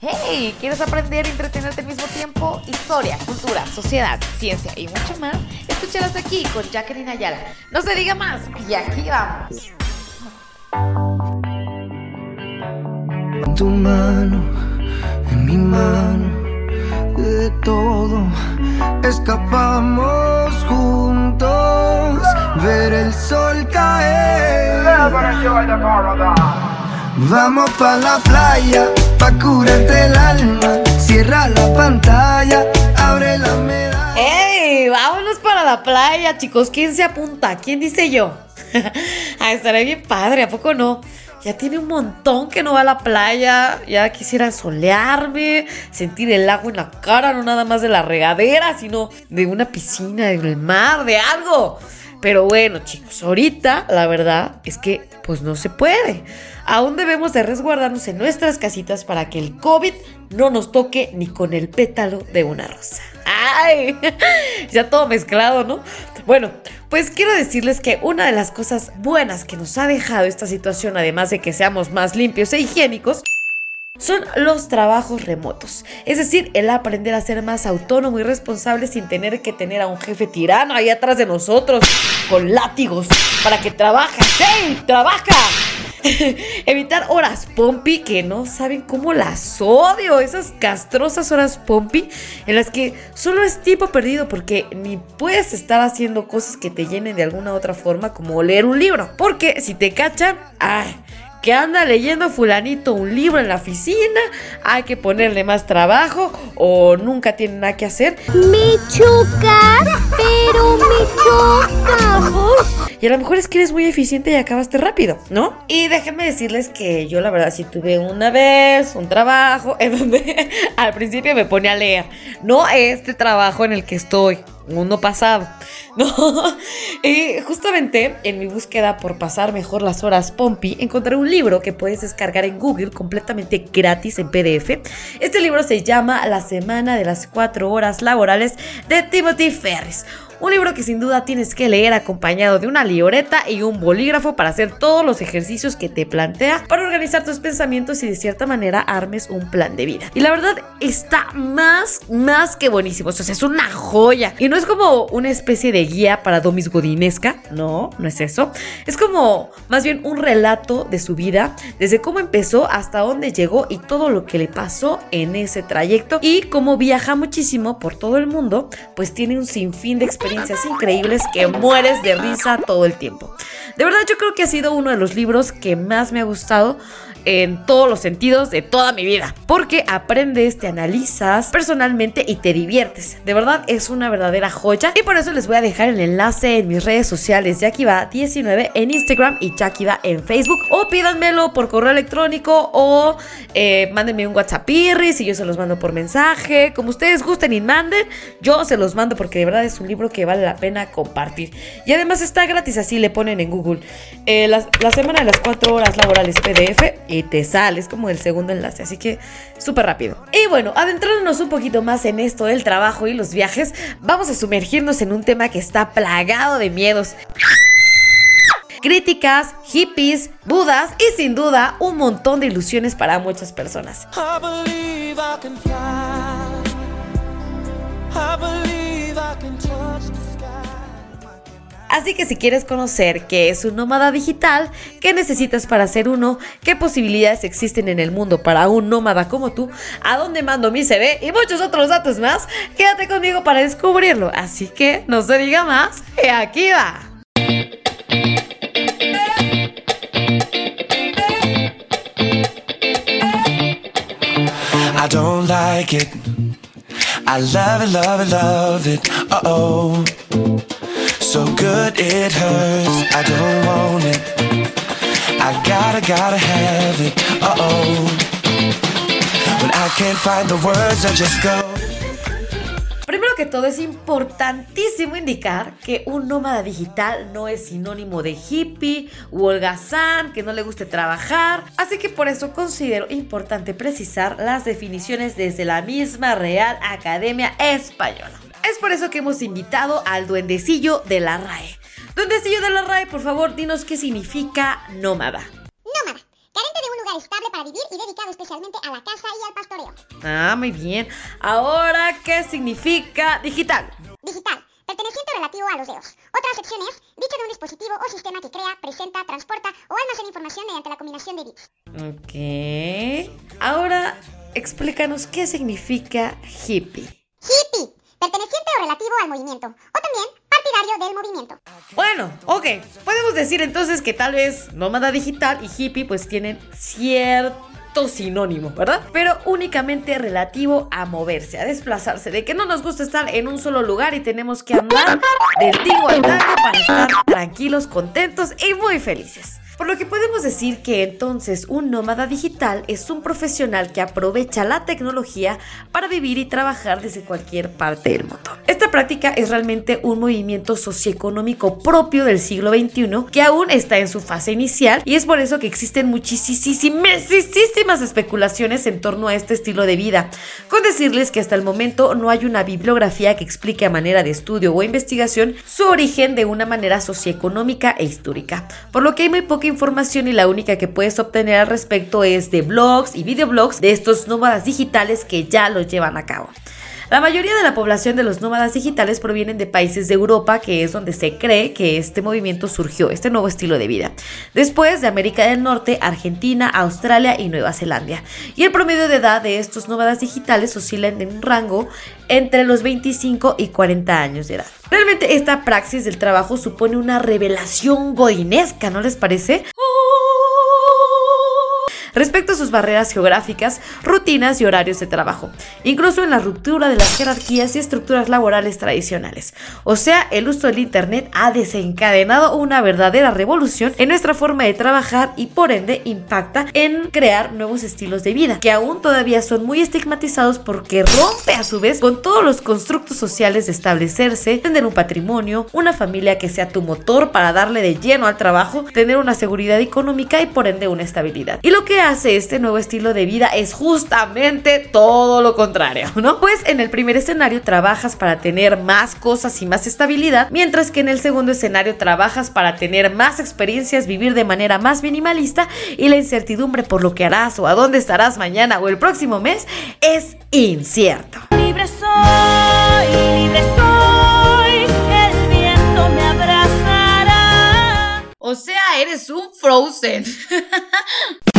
Hey, ¿quieres aprender y entretenerte al mismo tiempo? Historia, cultura, sociedad, ciencia y mucho más. Escúchalas aquí con Jacqueline Ayala. No se diga más y aquí vamos. En tu mano, en mi mano, de todo escapamos juntos, ver el sol caer. Vamos pa la playa, pa curarte el alma. Cierra la pantalla, abre la medalla. ¡Ey! Vámonos para la playa, chicos. ¿Quién se apunta? ¿Quién dice yo? ah, estaré bien padre, ¿a poco no? Ya tiene un montón que no va a la playa. Ya quisiera solearme, sentir el agua en la cara, no nada más de la regadera, sino de una piscina, del mar, de algo. Pero bueno, chicos, ahorita la verdad es que pues no se puede. Aún debemos de resguardarnos en nuestras casitas para que el COVID no nos toque ni con el pétalo de una rosa. ¡Ay! Ya todo mezclado, ¿no? Bueno, pues quiero decirles que una de las cosas buenas que nos ha dejado esta situación, además de que seamos más limpios e higiénicos, son los trabajos remotos. Es decir, el aprender a ser más autónomo y responsable sin tener que tener a un jefe tirano ahí atrás de nosotros con látigos para que trabaje. ¡Sí! ¡Trabaja! Evitar horas pompi que no saben cómo las odio. Esas castrosas horas pompi en las que solo es tiempo perdido porque ni puedes estar haciendo cosas que te llenen de alguna otra forma como leer un libro. Porque si te cachan, ¡ay! Que anda leyendo fulanito un libro en la oficina, hay que ponerle más trabajo o nunca tiene nada que hacer. Me choca, pero me choca. Y a lo mejor es que eres muy eficiente y acabaste rápido, ¿no? Y déjenme decirles que yo la verdad sí tuve una vez un trabajo en donde al principio me pone a leer, no este trabajo en el que estoy, uno pasado. No, y justamente en mi búsqueda por pasar mejor las horas Pompi, encontré un libro que puedes descargar en Google completamente gratis en PDF. Este libro se llama La Semana de las Cuatro Horas Laborales de Timothy Ferris. Un libro que sin duda tienes que leer acompañado de una libreta y un bolígrafo para hacer todos los ejercicios que te plantea para organizar tus pensamientos y de cierta manera armes un plan de vida. Y la verdad está más, más que buenísimo. O sea, es una joya. Y no es como una especie de guía para domis godinesca. No, no es eso. Es como más bien un relato de su vida, desde cómo empezó hasta dónde llegó y todo lo que le pasó en ese trayecto. Y como viaja muchísimo por todo el mundo, pues tiene un sinfín de experiencias increíbles que mueres de risa todo el tiempo. De verdad yo creo que ha sido uno de los libros que más me ha gustado en todos los sentidos de toda mi vida. Porque aprendes, te analizas personalmente y te diviertes. De verdad es una verdadera joya. Y por eso les voy a dejar el enlace en mis redes sociales. Yakiva19 en Instagram y Yakiva en Facebook. O pídanmelo por correo electrónico o eh, mándenme un WhatsApp y yo se los mando por mensaje. Como ustedes gusten y manden, yo se los mando porque de verdad es un libro que vale la pena compartir. Y además está gratis, así le ponen en Google. Eh, la, la semana de las 4 horas laborales PDF y te sales como el segundo enlace. Así que súper rápido. Y bueno, adentrándonos un poquito más en esto del trabajo y los viajes, vamos a sumergirnos en un tema que está plagado de miedos críticas, hippies, budas y sin duda un montón de ilusiones para muchas personas. Así que si quieres conocer qué es un nómada digital, qué necesitas para ser uno, qué posibilidades existen en el mundo para un nómada como tú, a dónde mando mi CV y muchos otros datos más, quédate conmigo para descubrirlo. Así que no se diga más, y aquí va. I don't like it. I love it, love it, love it. Uh oh. So good it hurts. I don't want it. I gotta, gotta have it. Uh oh. When I can't find the words, I just go. Primero que todo es importantísimo indicar que un nómada digital no es sinónimo de hippie u holgazán, que no le guste trabajar, así que por eso considero importante precisar las definiciones desde la misma Real Academia Española. Es por eso que hemos invitado al duendecillo de la RAE. Duendecillo de la RAE, por favor, dinos qué significa nómada. Nómada. Carente de un lugar estable para vivir y dedicado especialmente a la caza y al pastoreo. Ah, muy bien. Ahora, ¿qué significa digital? Digital, perteneciente relativo a los dedos. Otra acepción es dicho de un dispositivo o sistema que crea, presenta, transporta o almacena información mediante la combinación de bits. Ok. Ahora, explícanos qué significa hippie. Hippie, perteneciente o relativo al movimiento. O también partidario del movimiento. Bueno, ok. Podemos decir entonces que tal vez nómada digital y hippie pues tienen cierto sinónimo, ¿verdad? Pero únicamente relativo a moverse, a desplazarse, de que no nos gusta estar en un solo lugar y tenemos que andar del tingo al tango para estar tranquilos, contentos y muy felices. Por lo que podemos decir que entonces un nómada digital es un profesional que aprovecha la tecnología para vivir y trabajar desde cualquier parte del mundo. Esta práctica es realmente un movimiento socioeconómico propio del siglo XXI que aún está en su fase inicial y es por eso que existen muchísimas especulaciones en torno a este estilo de vida, con decirles que hasta el momento no hay una bibliografía que explique a manera de estudio o investigación su origen de una manera socioeconómica e histórica, por lo que hay muy poca información y la única que puedes obtener al respecto es de blogs y videoblogs de estos nómadas digitales que ya los llevan a cabo. La mayoría de la población de los nómadas digitales provienen de países de Europa, que es donde se cree que este movimiento surgió, este nuevo estilo de vida. Después de América del Norte, Argentina, Australia y Nueva Zelanda. Y el promedio de edad de estos nómadas digitales oscila en un rango entre los 25 y 40 años de edad. Realmente esta praxis del trabajo supone una revelación godinesca, ¿no les parece? Respecto a sus barreras geográficas, rutinas y horarios de trabajo, incluso en la ruptura de las jerarquías y estructuras laborales tradicionales. O sea, el uso del Internet ha desencadenado una verdadera revolución en nuestra forma de trabajar y por ende impacta en crear nuevos estilos de vida, que aún todavía son muy estigmatizados porque rompe a su vez con todos los constructos sociales de establecerse, tener un patrimonio, una familia que sea tu motor para darle de lleno al trabajo, tener una seguridad económica y por ende una estabilidad. Y lo que hace este nuevo estilo de vida es justamente todo lo contrario, ¿no? Pues en el primer escenario trabajas para tener más cosas y más estabilidad, mientras que en el segundo escenario trabajas para tener más experiencias, vivir de manera más minimalista y la incertidumbre por lo que harás o a dónde estarás mañana o el próximo mes es incierto. Libre soy, libre soy, el viento me abrazará. O sea, eres un Frozen.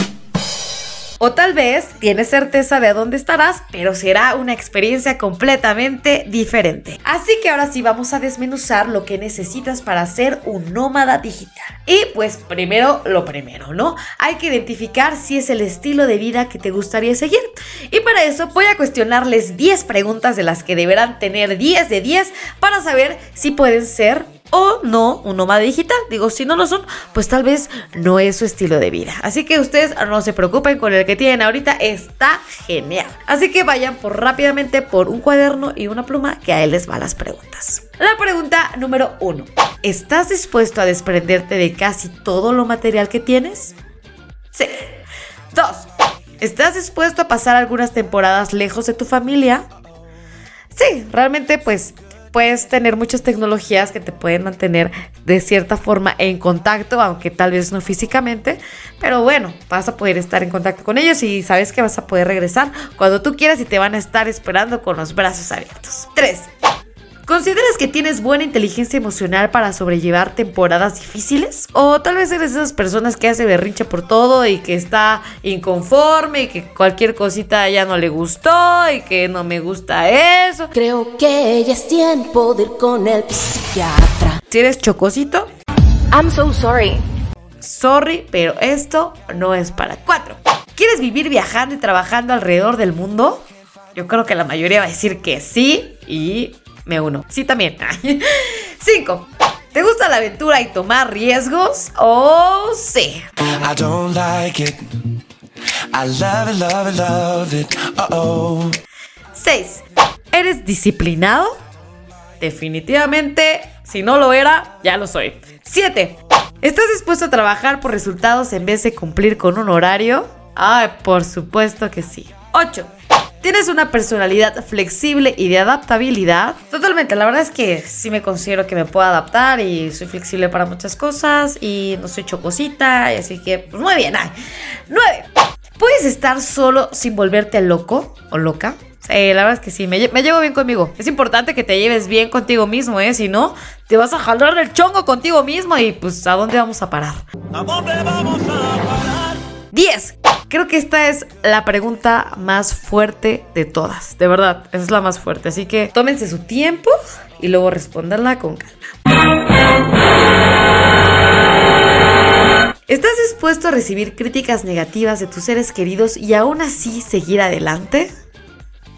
O tal vez tienes certeza de a dónde estarás, pero será una experiencia completamente diferente. Así que ahora sí vamos a desmenuzar lo que necesitas para ser un nómada digital. Y pues primero lo primero, ¿no? Hay que identificar si es el estilo de vida que te gustaría seguir. Y para eso voy a cuestionarles 10 preguntas de las que deberán tener 10 de 10 para saber si pueden ser o no un nómada digital. Digo, si no lo son, pues tal vez no es su estilo de vida. Así que ustedes no se preocupen con el que tienen ahorita, está genial. Así que vayan por rápidamente por un cuaderno y una pluma que a él les va las preguntas. La pregunta número uno. ¿Estás dispuesto a desprenderte de casi todo lo material que tienes? Sí. Dos. ¿Estás dispuesto a pasar algunas temporadas lejos de tu familia? Sí, realmente pues puedes tener muchas tecnologías que te pueden mantener de cierta forma en contacto, aunque tal vez no físicamente, pero bueno, vas a poder estar en contacto con ellos y sabes que vas a poder regresar cuando tú quieras y te van a estar esperando con los brazos abiertos. 3. ¿Consideras que tienes buena inteligencia emocional para sobrellevar temporadas difíciles? ¿O tal vez eres de esas personas que hace berrinche por todo y que está inconforme y que cualquier cosita ya no le gustó y que no me gusta eso? Creo que ya es tiempo de ir con el psiquiatra. Si eres chocosito, I'm so sorry. sorry, pero esto no es para cuatro. ¿Quieres vivir viajando y trabajando alrededor del mundo? Yo creo que la mayoría va a decir que sí y me uno. Sí, también. Cinco. ¿Te gusta la aventura y tomar riesgos? Oh, sí. I don't like it. I love it, love it, love it. Uh oh. 6. ¿Eres disciplinado? Definitivamente, si no lo era, ya lo soy. 7. ¿Estás dispuesto a trabajar por resultados en vez de cumplir con un horario? Ay, por supuesto que sí. 8. ¿Tienes una personalidad flexible y de adaptabilidad? Totalmente, la verdad es que sí me considero que me puedo adaptar y soy flexible para muchas cosas y no soy chocosita, y así que, pues muy bien. Ay. 9. ¿Puedes estar solo sin volverte loco o loca? La verdad es que sí, me, lle- me llevo bien conmigo. Es importante que te lleves bien contigo mismo, ¿eh? Si no, te vas a jalar el chongo contigo mismo y pues ¿a dónde vamos a parar? ¿A dónde vamos a parar? 10. Creo que esta es la pregunta más fuerte de todas. De verdad, esa es la más fuerte. Así que tómense su tiempo y luego responderla con calma. ¿Estás dispuesto a recibir críticas negativas de tus seres queridos y aún así seguir adelante?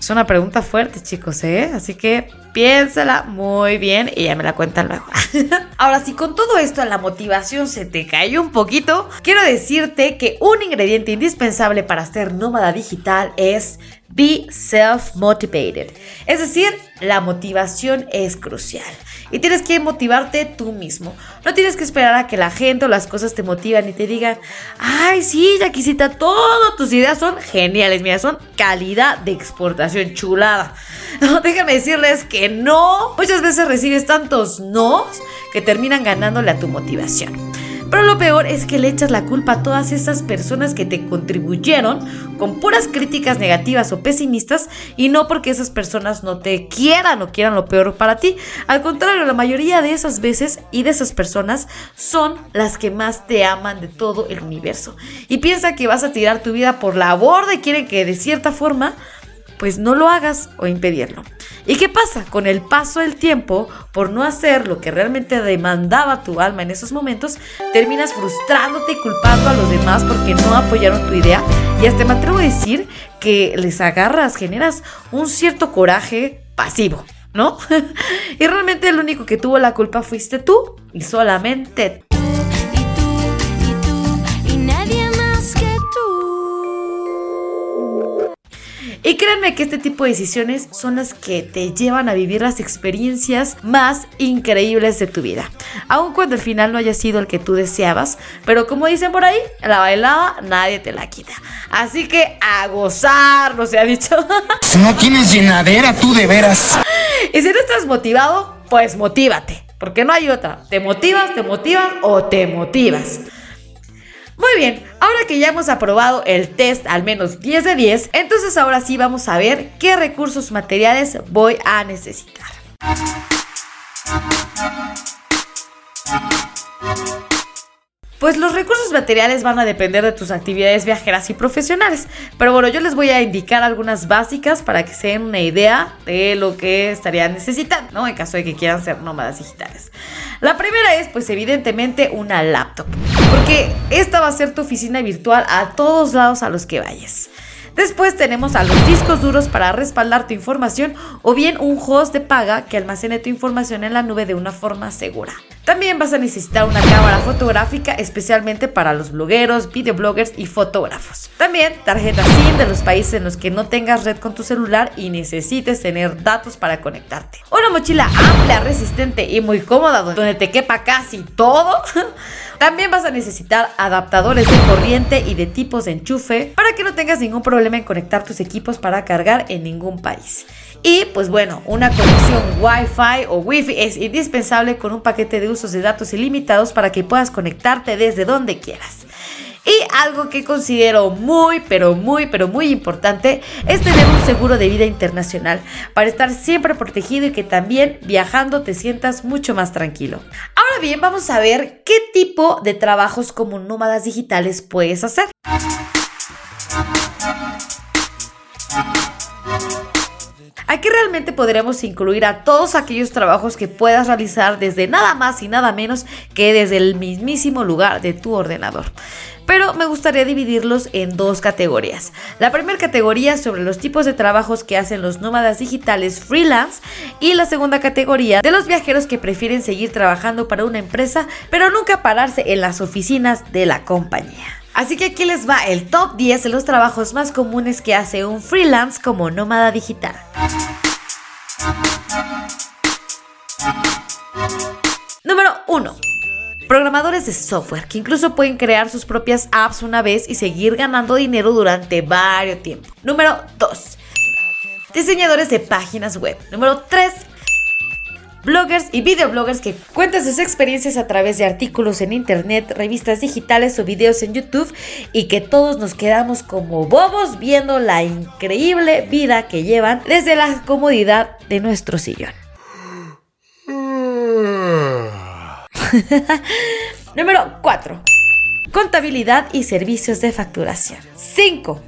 Es una pregunta fuerte, chicos, ¿eh? Así que piénsala muy bien y ya me la cuentan luego. Ahora, si con todo esto la motivación se te cayó un poquito, quiero decirte que un ingrediente indispensable para ser nómada digital es be self-motivated. Es decir, la motivación es crucial. Y tienes que motivarte tú mismo. No tienes que esperar a que la gente o las cosas te motivan y te digan, ay, sí, Yaquisita, todas tus ideas son geniales, mira, son calidad de exportación chulada. No, déjame decirles que no. Muchas veces recibes tantos no que terminan ganándole a tu motivación. Pero lo peor es que le echas la culpa a todas esas personas que te contribuyeron con puras críticas negativas o pesimistas y no porque esas personas no te quieran o quieran lo peor para ti. Al contrario, la mayoría de esas veces y de esas personas son las que más te aman de todo el universo. Y piensa que vas a tirar tu vida por la borda y quieren que de cierta forma pues no lo hagas o impedirlo. ¿Y qué pasa? Con el paso del tiempo, por no hacer lo que realmente demandaba tu alma en esos momentos, terminas frustrándote y culpando a los demás porque no apoyaron tu idea y hasta me atrevo a decir que les agarras, generas un cierto coraje pasivo. ¿No? y realmente el único que tuvo la culpa fuiste tú y solamente Y créanme que este tipo de decisiones son las que te llevan a vivir las experiencias más increíbles de tu vida. Aun cuando el final no haya sido el que tú deseabas, pero como dicen por ahí, la bailada nadie te la quita. Así que a gozar, no se ha dicho. No tienes llenadera, tú de veras. y si no estás motivado, pues motívate, porque no hay otra. Te motivas, te motivas o te motivas. Muy bien, ahora que ya hemos aprobado el test al menos 10 de 10, entonces ahora sí vamos a ver qué recursos materiales voy a necesitar. Pues los recursos materiales van a depender de tus actividades viajeras y profesionales. Pero bueno, yo les voy a indicar algunas básicas para que se den una idea de lo que estarían necesitando, ¿no? En caso de que quieran ser nómadas digitales. La primera es, pues evidentemente, una laptop. Porque esta va a ser tu oficina virtual a todos lados a los que vayas. Después tenemos a los discos duros para respaldar tu información o bien un host de paga que almacene tu información en la nube de una forma segura. También vas a necesitar una cámara fotográfica especialmente para los blogueros, videobloggers y fotógrafos. También tarjeta SIM de los países en los que no tengas red con tu celular y necesites tener datos para conectarte. Una mochila amplia, resistente y muy cómoda donde te quepa casi todo. También vas a necesitar adaptadores de corriente y de tipos de enchufe para que no tengas ningún problema en conectar tus equipos para cargar en ningún país. Y pues bueno, una conexión Wi-Fi o Wi-Fi es indispensable con un paquete de usos de datos ilimitados para que puedas conectarte desde donde quieras. Y algo que considero muy, pero muy, pero muy importante es tener un seguro de vida internacional para estar siempre protegido y que también viajando te sientas mucho más tranquilo. Ahora bien, vamos a ver qué tipo de trabajos como nómadas digitales puedes hacer. Aquí realmente podremos incluir a todos aquellos trabajos que puedas realizar desde nada más y nada menos que desde el mismísimo lugar de tu ordenador. Pero me gustaría dividirlos en dos categorías. La primera categoría sobre los tipos de trabajos que hacen los nómadas digitales freelance y la segunda categoría de los viajeros que prefieren seguir trabajando para una empresa pero nunca pararse en las oficinas de la compañía. Así que aquí les va el top 10 de los trabajos más comunes que hace un freelance como nómada digital. Número 1. Programadores de software que incluso pueden crear sus propias apps una vez y seguir ganando dinero durante varios tiempo. Número 2. Diseñadores de páginas web. Número 3. Bloggers y videobloggers que cuentan sus experiencias a través de artículos en internet, revistas digitales o videos en YouTube y que todos nos quedamos como bobos viendo la increíble vida que llevan desde la comodidad de nuestro sillón. Número 4. Contabilidad y servicios de facturación. 5.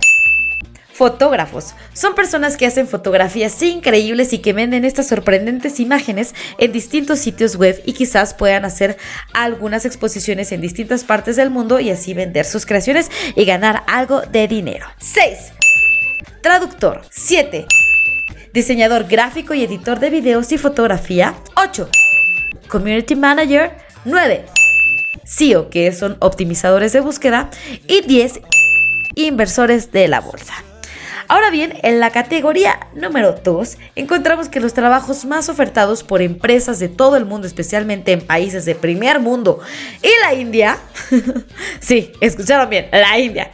Fotógrafos. Son personas que hacen fotografías increíbles y que venden estas sorprendentes imágenes en distintos sitios web y quizás puedan hacer algunas exposiciones en distintas partes del mundo y así vender sus creaciones y ganar algo de dinero. 6. Traductor. 7. Diseñador gráfico y editor de videos y fotografía. 8. Community Manager. 9. SEO, que son optimizadores de búsqueda. Y 10. Inversores de la bolsa. Ahora bien, en la categoría número 2 encontramos que los trabajos más ofertados por empresas de todo el mundo, especialmente en países de primer mundo y la India, sí, escucharon bien, la India,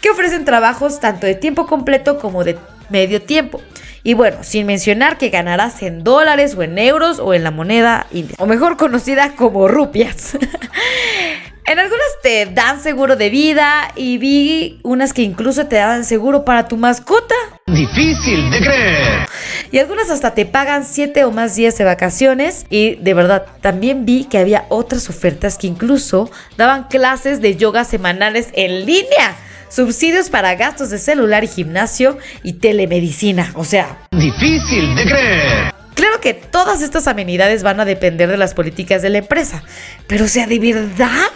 que ofrecen trabajos tanto de tiempo completo como de medio tiempo. Y bueno, sin mencionar que ganarás en dólares o en euros o en la moneda india, o mejor conocida como rupias. En algunas te dan seguro de vida y vi unas que incluso te dan seguro para tu mascota. Difícil de creer. Y algunas hasta te pagan 7 o más días de vacaciones. Y de verdad, también vi que había otras ofertas que incluso daban clases de yoga semanales en línea. Subsidios para gastos de celular y gimnasio y telemedicina. O sea, Difícil de creer. Claro que todas estas amenidades van a depender de las políticas de la empresa, pero o sea, ¿de verdad?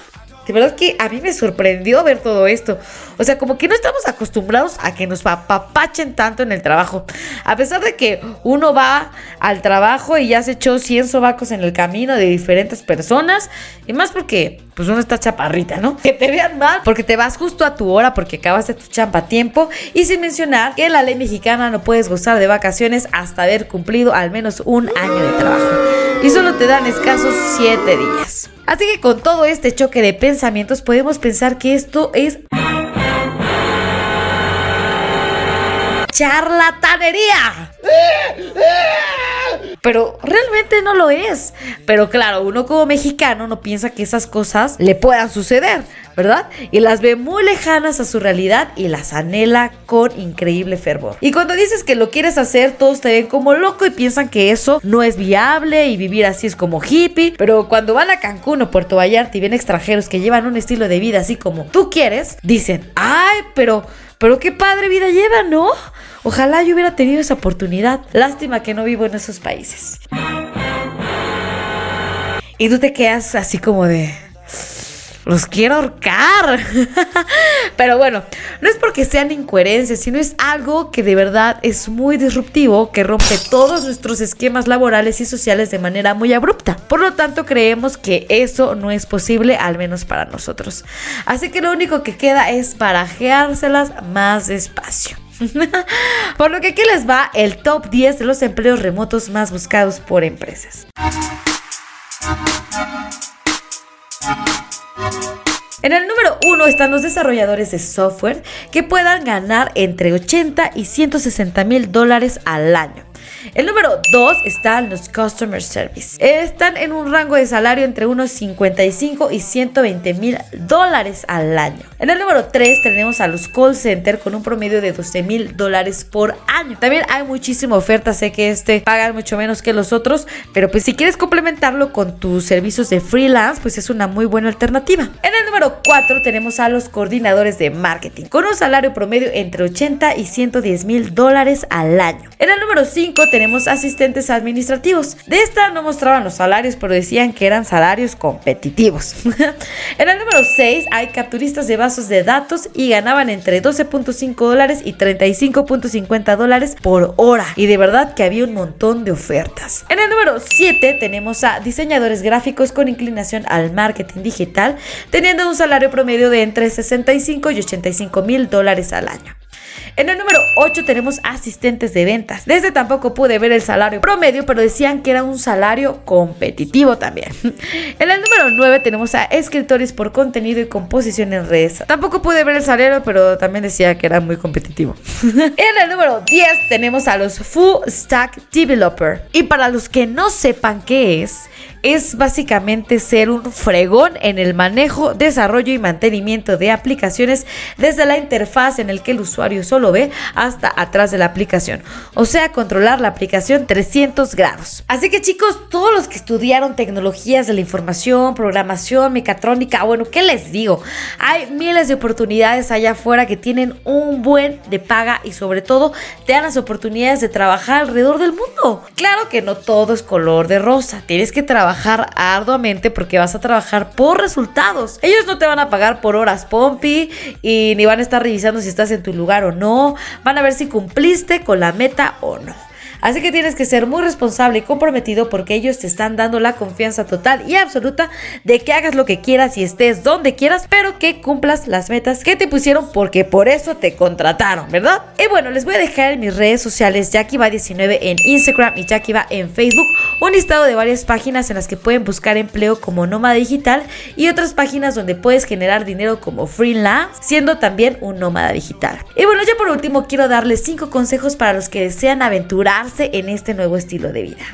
De verdad que a mí me sorprendió ver todo esto. O sea, como que no estamos acostumbrados a que nos papachen tanto en el trabajo. A pesar de que uno va al trabajo y ya se echó 100 sobacos en el camino de diferentes personas. Y más porque, pues uno está chaparrita, ¿no? Que te vean mal porque te vas justo a tu hora porque acabaste tu champa a tiempo. Y sin mencionar que en la ley mexicana no puedes gozar de vacaciones hasta haber cumplido al menos un año de trabajo. Y solo te dan escasos 7 días. Así que con todo este choque de pensamientos podemos pensar que esto es charlatanería. Pero realmente no lo es. Pero claro, uno como mexicano no piensa que esas cosas le puedan suceder, ¿verdad? Y las ve muy lejanas a su realidad y las anhela con increíble fervor. Y cuando dices que lo quieres hacer, todos te ven como loco y piensan que eso no es viable y vivir así es como hippie. Pero cuando van a Cancún o Puerto Vallarta y ven extranjeros que llevan un estilo de vida así como tú quieres, dicen, ay, pero, pero qué padre vida lleva, ¿no? Ojalá yo hubiera tenido esa oportunidad. Lástima que no vivo en esos países. Y tú te quedas así como de... Los quiero ahorcar. Pero bueno, no es porque sean incoherencias, sino es algo que de verdad es muy disruptivo, que rompe todos nuestros esquemas laborales y sociales de manera muy abrupta. Por lo tanto, creemos que eso no es posible, al menos para nosotros. Así que lo único que queda es barajeárselas más despacio. Por lo que aquí les va el top 10 de los empleos remotos más buscados por empresas. En el número 1 están los desarrolladores de software que puedan ganar entre 80 y 160 mil dólares al año. El número 2 están los Customer Service. Están en un rango de salario entre unos 55 y 120 mil dólares al año. En el número 3 tenemos a los call center con un promedio de 12 mil dólares por año. También hay muchísima oferta, sé que este pagan mucho menos que los otros, pero pues si quieres complementarlo con tus servicios de freelance, pues es una muy buena alternativa. Número 4 tenemos a los coordinadores de marketing con un salario promedio entre 80 y 110 mil dólares al año. En el número 5 tenemos asistentes administrativos. De esta no mostraban los salarios, pero decían que eran salarios competitivos. en el número 6 hay capturistas de vasos de datos y ganaban entre 12.5 dólares y 35.50 dólares por hora. Y de verdad que había un montón de ofertas. En el número 7 tenemos a diseñadores gráficos con inclinación al marketing digital, teniendo un salario promedio de entre 65 y 85 mil dólares al año. En el número 8 tenemos asistentes de ventas. Desde tampoco pude ver el salario promedio, pero decían que era un salario competitivo también. En el número 9 tenemos a escritores por contenido y composición en redes. Tampoco pude ver el salario, pero también decía que era muy competitivo. en el número 10 tenemos a los Full Stack Developer. Y para los que no sepan qué es, es básicamente ser un fregón en el manejo, desarrollo y mantenimiento de aplicaciones desde la interfaz en el que el usuario solo ve hasta atrás de la aplicación. O sea, controlar la aplicación 300 grados. Así que chicos, todos los que estudiaron tecnologías de la información, programación, mecatrónica, bueno, ¿qué les digo? Hay miles de oportunidades allá afuera que tienen un buen de paga y sobre todo te dan las oportunidades de trabajar alrededor del mundo. Claro que no todo es color de rosa, tienes que trabajar arduamente porque vas a trabajar por resultados. Ellos no te van a pagar por horas pompi y ni van a estar revisando si estás en tu lugar o no. Van a ver si cumpliste con la meta o no. Así que tienes que ser muy responsable y comprometido porque ellos te están dando la confianza total y absoluta de que hagas lo que quieras y estés donde quieras, pero que cumplas las metas que te pusieron porque por eso te contrataron, ¿verdad? Y bueno, les voy a dejar en mis redes sociales JackieVa19 en Instagram y JackieVa en Facebook un listado de varias páginas en las que pueden buscar empleo como nómada digital y otras páginas donde puedes generar dinero como freelance, siendo también un nómada digital. Y bueno, ya por último quiero darles 5 consejos para los que desean aventurarse en este nuevo estilo de vida.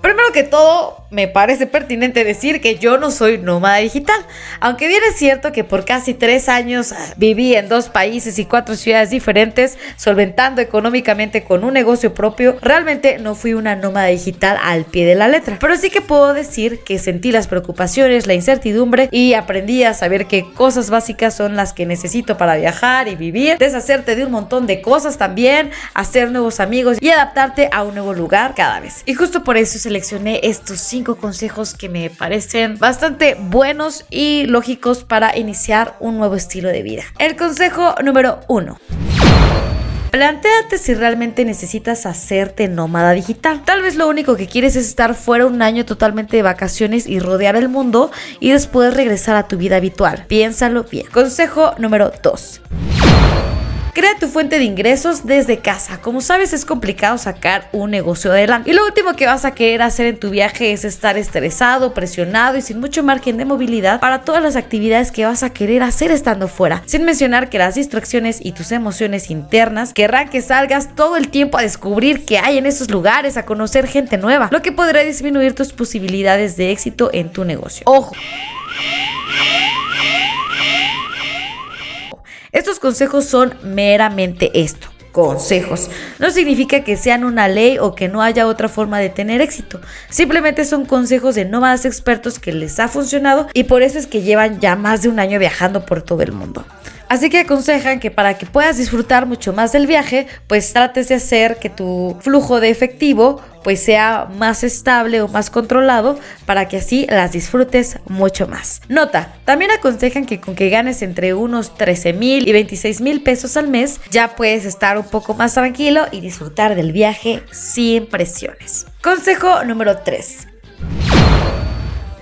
Primero que todo, me parece pertinente decir que yo no soy nómada digital. Aunque bien es cierto que por casi tres años viví en dos países y cuatro ciudades diferentes, solventando económicamente con un negocio propio, realmente no fui una nómada digital al pie de la letra. Pero sí que puedo decir que sentí las preocupaciones, la incertidumbre y aprendí a saber qué cosas básicas son las que necesito para viajar y vivir, deshacerte de un montón de cosas también, hacer nuevos amigos y adaptarte a un nuevo lugar cada vez. Y justo por eso seleccioné estos cinco consejos que me parecen bastante buenos y lógicos para iniciar un nuevo estilo de vida. El consejo número uno. Plantéate si realmente necesitas hacerte nómada digital. Tal vez lo único que quieres es estar fuera un año totalmente de vacaciones y rodear el mundo y después regresar a tu vida habitual. Piénsalo bien. Consejo número 2. Crea tu fuente de ingresos desde casa. Como sabes, es complicado sacar un negocio adelante. Y lo último que vas a querer hacer en tu viaje es estar estresado, presionado y sin mucho margen de movilidad para todas las actividades que vas a querer hacer estando fuera. Sin mencionar que las distracciones y tus emociones internas querrán que salgas todo el tiempo a descubrir qué hay en esos lugares, a conocer gente nueva, lo que podrá disminuir tus posibilidades de éxito en tu negocio. Ojo. Estos consejos son meramente esto consejos. No significa que sean una ley o que no haya otra forma de tener éxito. Simplemente son consejos de nómadas expertos que les ha funcionado y por eso es que llevan ya más de un año viajando por todo el mundo. Así que aconsejan que para que puedas disfrutar mucho más del viaje, pues trates de hacer que tu flujo de efectivo pues sea más estable o más controlado para que así las disfrutes mucho más. Nota, también aconsejan que con que ganes entre unos 13 mil y 26 mil pesos al mes, ya puedes estar un poco más tranquilo y disfrutar del viaje sin presiones. Consejo número 3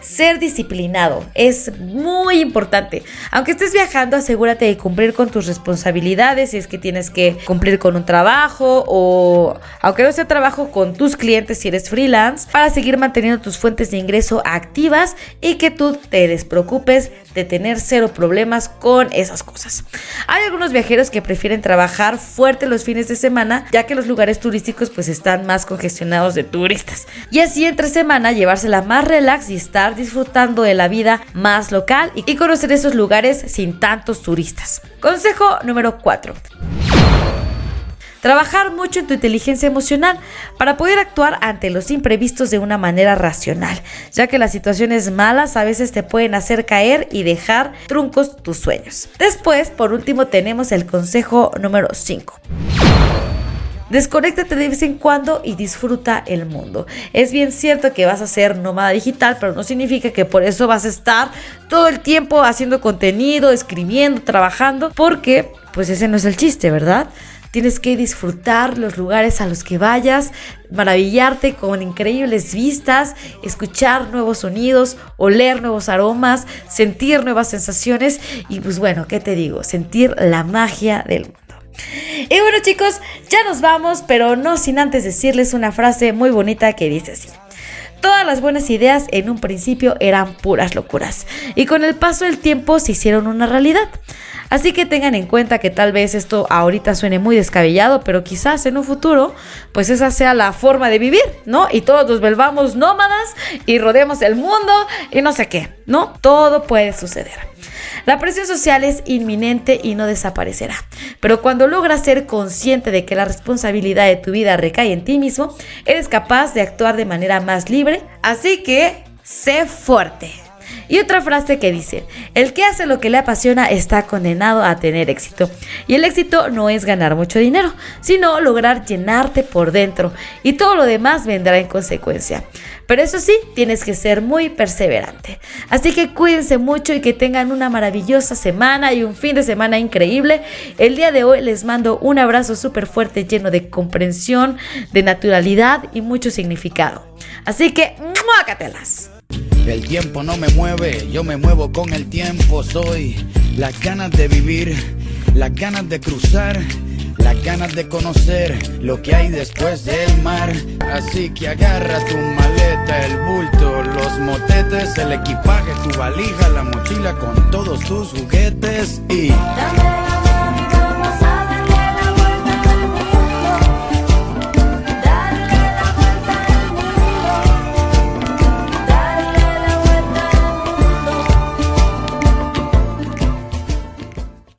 ser disciplinado es muy importante. Aunque estés viajando, asegúrate de cumplir con tus responsabilidades si es que tienes que cumplir con un trabajo o aunque no sea trabajo con tus clientes si eres freelance para seguir manteniendo tus fuentes de ingreso activas y que tú te despreocupes de tener cero problemas con esas cosas. Hay algunos viajeros que prefieren trabajar fuerte los fines de semana ya que los lugares turísticos pues están más congestionados de turistas y así entre semana llevársela más relax y estar disfrutando de la vida más local y conocer esos lugares sin tantos turistas. Consejo número 4. Trabajar mucho en tu inteligencia emocional para poder actuar ante los imprevistos de una manera racional, ya que las situaciones malas a veces te pueden hacer caer y dejar truncos tus sueños. Después, por último, tenemos el consejo número 5. Desconéctate de vez en cuando y disfruta el mundo. Es bien cierto que vas a ser nómada digital, pero no significa que por eso vas a estar todo el tiempo haciendo contenido, escribiendo, trabajando, porque pues ese no es el chiste, ¿verdad? Tienes que disfrutar los lugares a los que vayas, maravillarte con increíbles vistas, escuchar nuevos sonidos, oler nuevos aromas, sentir nuevas sensaciones y pues bueno, ¿qué te digo? Sentir la magia del mundo. Y bueno chicos, ya nos vamos, pero no sin antes decirles una frase muy bonita que dice así. Todas las buenas ideas en un principio eran puras locuras y con el paso del tiempo se hicieron una realidad. Así que tengan en cuenta que tal vez esto ahorita suene muy descabellado, pero quizás en un futuro, pues esa sea la forma de vivir, ¿no? Y todos nos volvamos nómadas y rodemos el mundo y no sé qué, ¿no? Todo puede suceder. La presión social es inminente y no desaparecerá. Pero cuando logras ser consciente de que la responsabilidad de tu vida recae en ti mismo, eres capaz de actuar de manera más libre. Así que, sé fuerte. Y otra frase que dice, el que hace lo que le apasiona está condenado a tener éxito. Y el éxito no es ganar mucho dinero, sino lograr llenarte por dentro. Y todo lo demás vendrá en consecuencia. Pero eso sí, tienes que ser muy perseverante. Así que cuídense mucho y que tengan una maravillosa semana y un fin de semana increíble. El día de hoy les mando un abrazo súper fuerte lleno de comprensión, de naturalidad y mucho significado. Así que, ¡muácatelas! El tiempo no me mueve, yo me muevo con el tiempo. Soy las ganas de vivir, las ganas de cruzar, las ganas de conocer lo que hay después del mar. Así que agarra tu maleta, el bulto, los motetes, el equipaje, tu valija, la mochila con todos tus juguetes y.